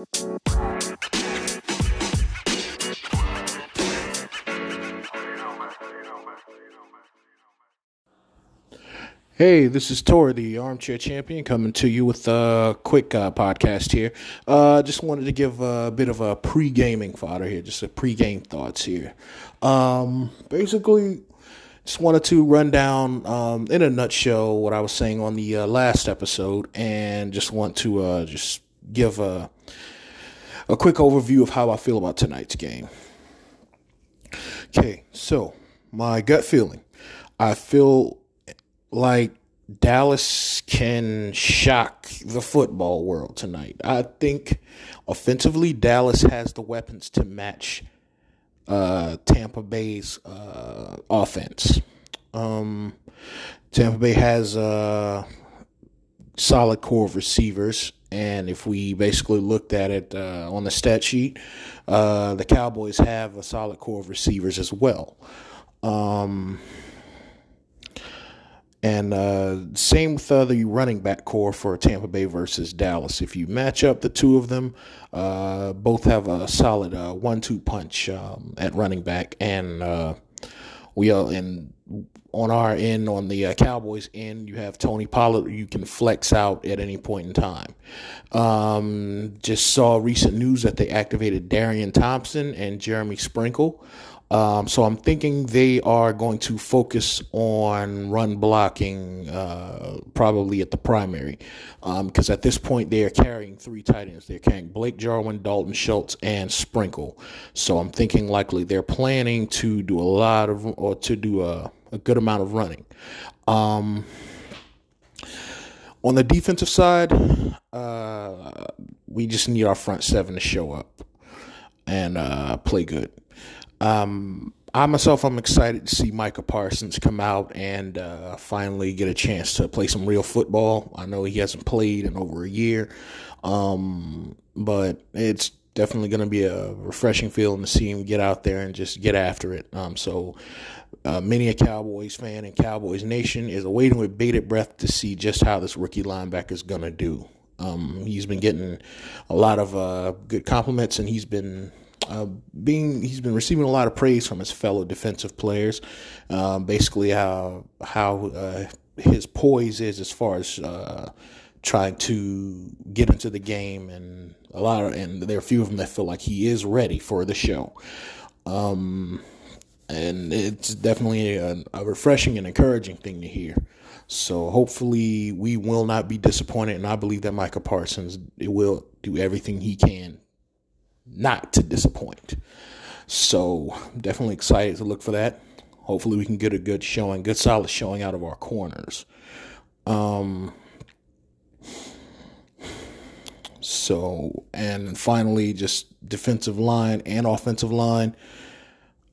Hey, this is Tor, the armchair champion, coming to you with a quick uh, podcast here. Uh, just wanted to give a bit of a pre gaming fodder here, just a pre game thoughts here. Um, basically, just wanted to run down um, in a nutshell what I was saying on the uh, last episode, and just want to uh, just give a a quick overview of how I feel about tonight's game. Okay, so my gut feeling, I feel like Dallas can shock the football world tonight. I think offensively, Dallas has the weapons to match uh, Tampa Bay's uh, offense. Um, Tampa Bay has a solid core of receivers. And if we basically looked at it uh, on the stat sheet, uh, the Cowboys have a solid core of receivers as well. Um, and uh, same with uh, the running back core for Tampa Bay versus Dallas. If you match up the two of them, uh, both have a solid uh, one-two punch um, at running back, and uh, we are in on our end on the uh, Cowboys end. You have Tony Pollard. You can flex out at any point in time. Um, just saw recent news that they activated Darian Thompson and Jeremy Sprinkle. Um, so I'm thinking they are going to focus on run blocking, uh, probably at the primary, because um, at this point they are carrying three tight ends. They're carrying Blake Jarwin, Dalton Schultz, and Sprinkle. So I'm thinking likely they're planning to do a lot of or to do a, a good amount of running. Um, on the defensive side, uh, we just need our front seven to show up and uh, play good. Um, I myself, I'm excited to see Micah Parsons come out and uh, finally get a chance to play some real football. I know he hasn't played in over a year, um, but it's definitely going to be a refreshing feeling to see him get out there and just get after it. Um, so, uh, many a Cowboys fan and Cowboys Nation is awaiting with bated breath to see just how this rookie linebacker is going to do. Um, he's been getting a lot of uh, good compliments, and he's been uh, being he's been receiving a lot of praise from his fellow defensive players. Um, basically, how how uh, his poise is as far as uh, trying to get into the game, and a lot of and there are a few of them that feel like he is ready for the show. Um, and it's definitely a, a refreshing and encouraging thing to hear. So hopefully we will not be disappointed, and I believe that Micah Parsons will do everything he can not to disappoint. So definitely excited to look for that. Hopefully we can get a good showing, good solid showing out of our corners. Um so and finally just defensive line and offensive line.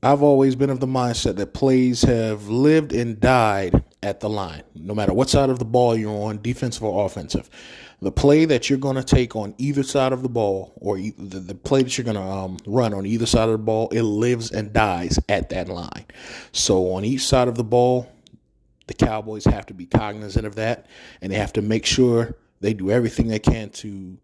I've always been of the mindset that plays have lived and died at the line, no matter what side of the ball you're on, defensive or offensive the play that you're going to take on either side of the ball or the, the play that you're going to um, run on either side of the ball, it lives and dies at that line. So on each side of the ball, the Cowboys have to be cognizant of that and they have to make sure they do everything they can to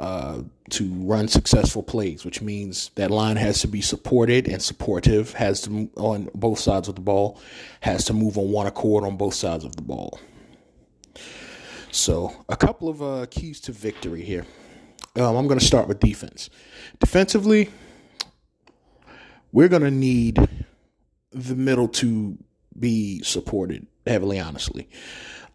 uh, to run successful plays, which means that line has to be supported and supportive, has to on both sides of the ball, has to move on one accord on both sides of the ball. So, a couple of uh, keys to victory here. Um, I'm going to start with defense. Defensively, we're going to need the middle to be supported heavily, honestly.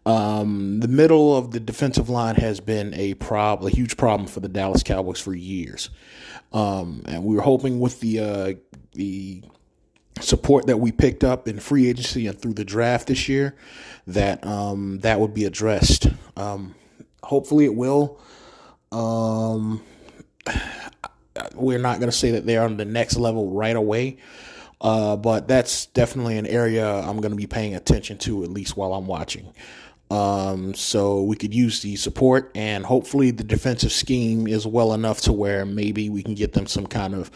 Um, the middle of the defensive line has been a problem, a huge problem for the Dallas Cowboys for years. Um, and we were hoping with the uh, the support that we picked up in free agency and through the draft this year that um, that would be addressed. Um, hopefully, it will. Um, we're not going to say that they're on the next level right away, uh, but that's definitely an area I'm going to be paying attention to at least while I'm watching. Um, so we could use the support, and hopefully the defensive scheme is well enough to where maybe we can get them some kind of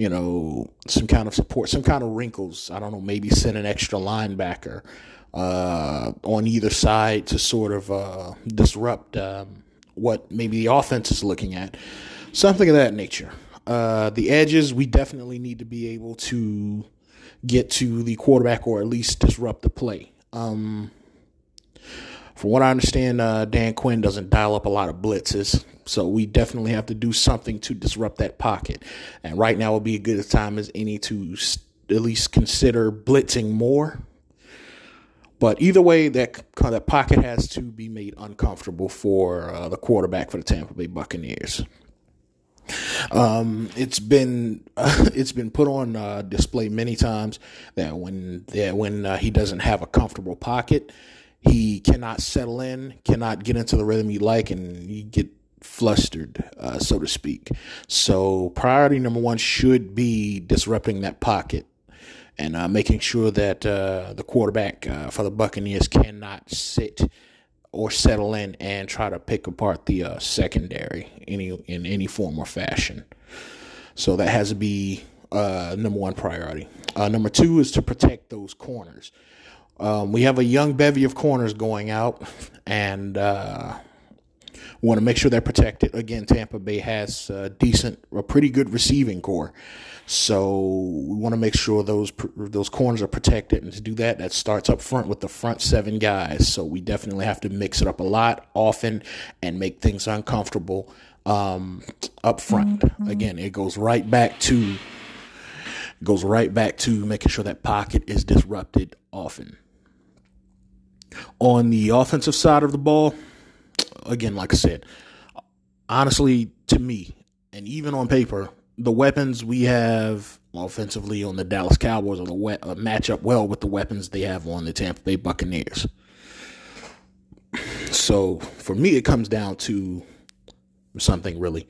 you know, some kind of support, some kind of wrinkles. I don't know, maybe send an extra linebacker uh, on either side to sort of uh, disrupt um, what maybe the offense is looking at. something of that nature. Uh, the edges, we definitely need to be able to get to the quarterback or at least disrupt the play. Um, from what I understand, uh, Dan Quinn doesn't dial up a lot of blitzes, so we definitely have to do something to disrupt that pocket. And right now would be a good time as any to at least consider blitzing more. But either way, that that pocket has to be made uncomfortable for uh, the quarterback for the Tampa Bay Buccaneers. Um, it's been uh, it's been put on uh, display many times that when that when uh, he doesn't have a comfortable pocket, he cannot settle in, cannot get into the rhythm you like, and you get flustered, uh, so to speak. So priority number one should be disrupting that pocket and uh, making sure that uh, the quarterback uh, for the Buccaneers cannot sit or settle in and try to pick apart the uh, secondary any in any form or fashion. So that has to be uh, number one priority. number two is to protect those corners. Um, we have a young bevy of corners going out, and uh, want to make sure they're protected. Again, Tampa Bay has a decent, a pretty good receiving core, so we want to make sure those those corners are protected. And to do that, that starts up front with the front seven guys. So we definitely have to mix it up a lot, often, and make things uncomfortable um, up front. Mm-hmm. Again, it goes right back to goes right back to making sure that pocket is disrupted often. On the offensive side of the ball, again, like I said, honestly, to me, and even on paper, the weapons we have offensively on the Dallas Cowboys are the we- uh, match up well with the weapons they have on the Tampa Bay Buccaneers. So for me, it comes down to something really.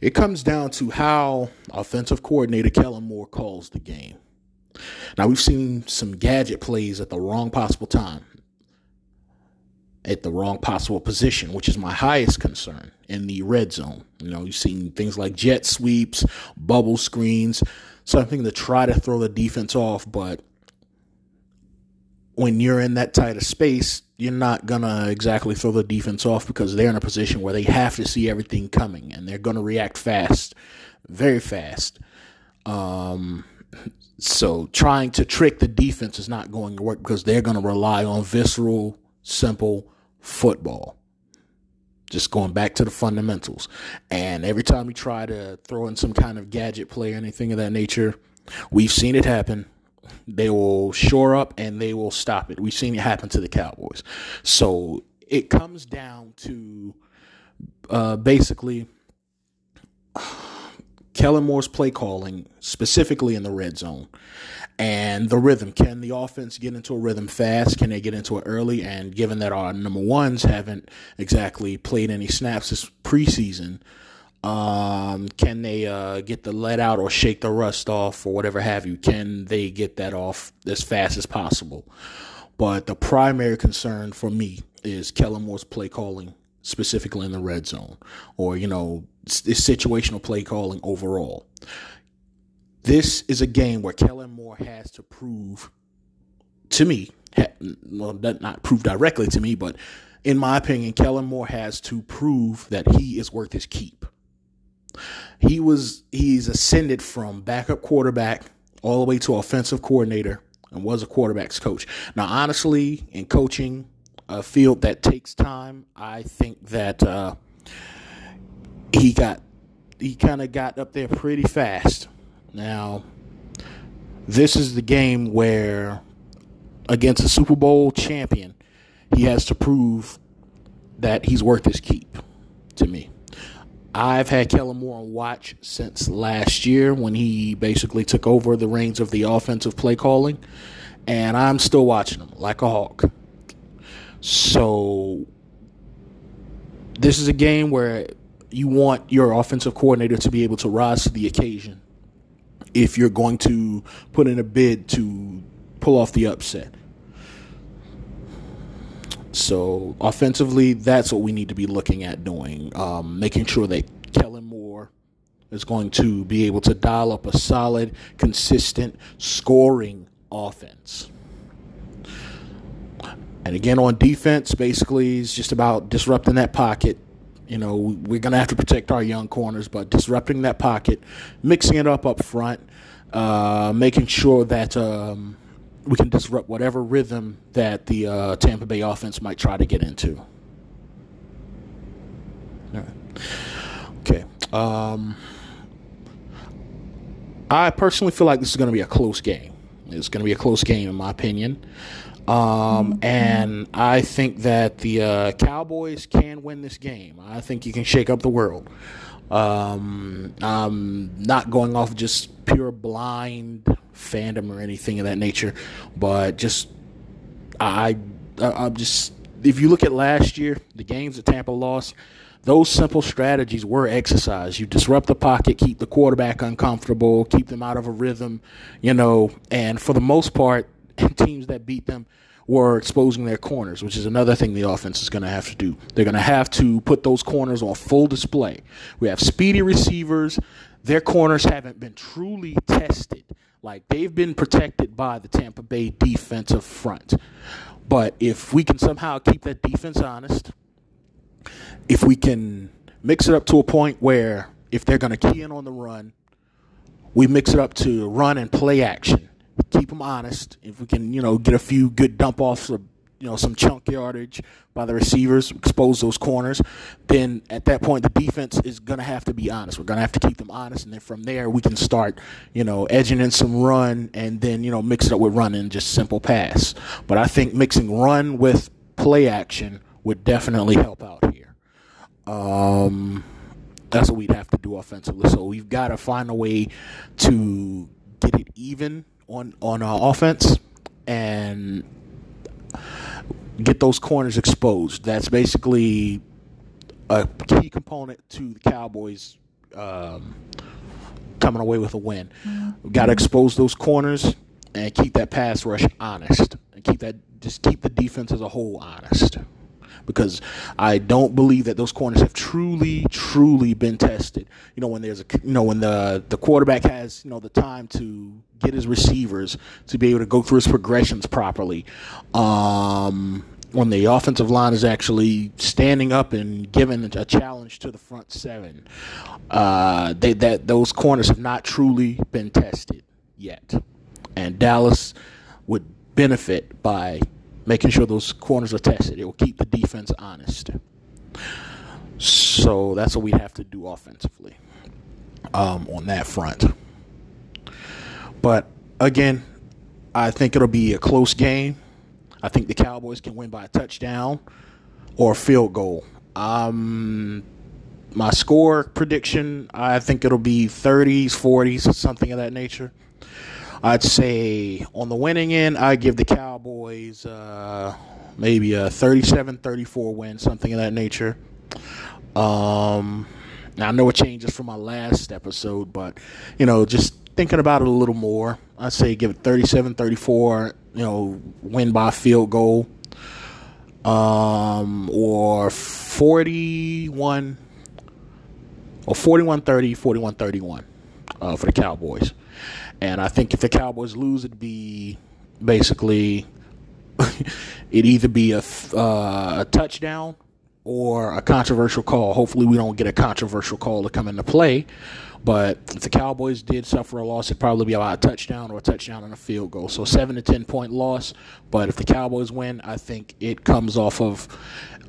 It comes down to how offensive coordinator Kellen Moore calls the game. Now we've seen some gadget plays at the wrong possible time at the wrong possible position, which is my highest concern in the red zone. You know, you've seen things like jet sweeps, bubble screens, something to try to throw the defense off, but when you're in that tight of space, you're not going to exactly throw the defense off because they're in a position where they have to see everything coming and they're going to react fast, very fast. Um, so trying to trick the defense is not going to work because they're going to rely on visceral, simple football. Just going back to the fundamentals. And every time we try to throw in some kind of gadget play or anything of that nature, we've seen it happen. They will shore up and they will stop it. We've seen it happen to the Cowboys. So it comes down to uh, basically Kellen Moore's play calling, specifically in the red zone, and the rhythm. Can the offense get into a rhythm fast? Can they get into it early? And given that our number ones haven't exactly played any snaps this preseason, um, can they uh, get the let out or shake the rust off or whatever have you? Can they get that off as fast as possible? But the primary concern for me is Kellen Moore's play calling, specifically in the red zone, or you know, situational play calling overall. This is a game where Kellen Moore has to prove to me, well, not prove directly to me, but in my opinion, Kellen Moore has to prove that he is worth his keep. He was he's ascended from backup quarterback all the way to offensive coordinator and was a quarterback's coach. Now, honestly, in coaching a field that takes time, I think that uh, he got he kind of got up there pretty fast. Now, this is the game where, against a Super Bowl champion, he has to prove that he's worth his keep to me. I've had Kellen Moore on watch since last year when he basically took over the reins of the offensive play calling, and I'm still watching him like a hawk. So, this is a game where you want your offensive coordinator to be able to rise to the occasion if you're going to put in a bid to pull off the upset. So offensively, that's what we need to be looking at doing, um, making sure that Kellen Moore is going to be able to dial up a solid, consistent scoring offense. And again, on defense, basically, it's just about disrupting that pocket You know, we're going to have to protect our young corners, but disrupting that pocket, mixing it up up front, uh, making sure that um, we can disrupt whatever rhythm that the uh, Tampa Bay offense might try to get into. All right. Okay. Um, I personally feel like this is going to be a close game. It's going to be a close game, in my opinion. Um, and I think that the uh, Cowboys can win this game. I think you can shake up the world. Um, I'm not going off just pure blind fandom or anything of that nature, but just I, I I'm just if you look at last year, the games that Tampa lost, those simple strategies were exercised. You disrupt the pocket, keep the quarterback uncomfortable, keep them out of a rhythm, you know, and for the most part, teams that beat them were exposing their corners, which is another thing the offense is going to have to do. They're going to have to put those corners on full display. We have speedy receivers. Their corners haven't been truly tested. Like they've been protected by the Tampa Bay defensive front. But if we can somehow keep that defense honest, if we can mix it up to a point where if they're going to key in on the run, we mix it up to run and play action. Keep them honest. If we can, you know, get a few good dump offs or you know some chunk yardage by the receivers, expose those corners, then at that point the defense is going to have to be honest. We're going to have to keep them honest, and then from there we can start, you know, edging in some run, and then you know mix it up with running, just simple pass. But I think mixing run with play action would definitely help out here. Um, that's what we'd have to do offensively. So we've got to find a way to get it even on on our offense and get those corners exposed. That's basically a key component to the Cowboys um, coming away with a win. Mm-hmm. We've got to expose those corners and keep that pass rush honest, and keep that just keep the defense as a whole honest because I don't believe that those corners have truly, truly been tested. You know, when there's a, you know, when the the quarterback has, you know, the time to get his receivers to be able to go through his progressions properly. Um, when the offensive line is actually standing up and giving a challenge to the front seven, uh, they, that those corners have not truly been tested yet, and Dallas would benefit by making sure those corners are tested. It will keep the defense honest. So that's what we have to do offensively um, on that front. But again, I think it'll be a close game. I think the Cowboys can win by a touchdown or a field goal. Um, my score prediction, I think it'll be 30s, 40s, something of that nature. I'd say on the winning end, I give the Cowboys uh, maybe a 37-34 win, something of that nature. Um, now I know it changes from my last episode, but you know, just thinking about it a little more, I'd say give it 37-34. You know, win by field goal, um, or 41 or 41-30, 41-31 uh, for the Cowboys. And I think if the Cowboys lose, it'd be basically it'd either be a, uh, a touchdown or a controversial call. Hopefully, we don't get a controversial call to come into play. But if the Cowboys did suffer a loss, it'd probably be about a touchdown or a touchdown and a field goal. So seven to ten point loss. But if the Cowboys win, I think it comes off of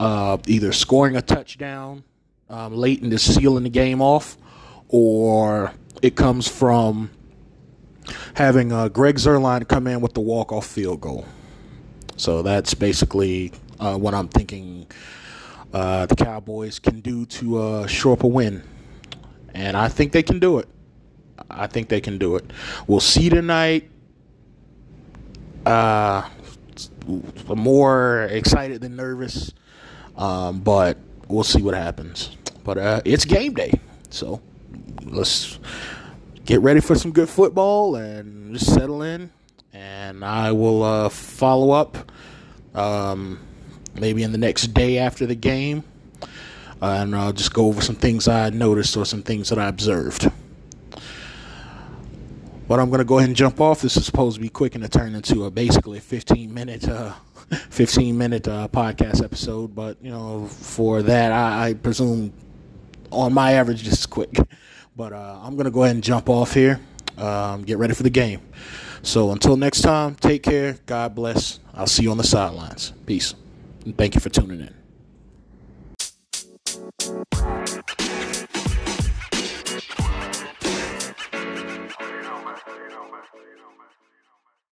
uh, either scoring a touchdown um, late in the sealing the game off, or it comes from having uh, Greg Zuerlein come in with the walk-off field goal. So that's basically uh, what I'm thinking uh, the Cowboys can do to uh, shore up a win, and I think they can do it. I think they can do it. We'll see tonight. Uh, more excited than nervous, um, but we'll see what happens. But uh, it's game day, so let's get ready for some good football and just settle in. And I will uh, follow up um, maybe in the next day after the game. Uh, and I'll just go over some things I noticed or some things that I observed. But I'm going to go ahead and jump off. This is supposed to be quick and to turn into a basically 15 minute, uh, 15 minute uh, podcast episode. But you know, for that, I, I presume on my average, this is quick. But uh, I'm going to go ahead and jump off here. Um, get ready for the game. So until next time, take care. God bless. I'll see you on the sidelines. Peace. And thank you for tuning in.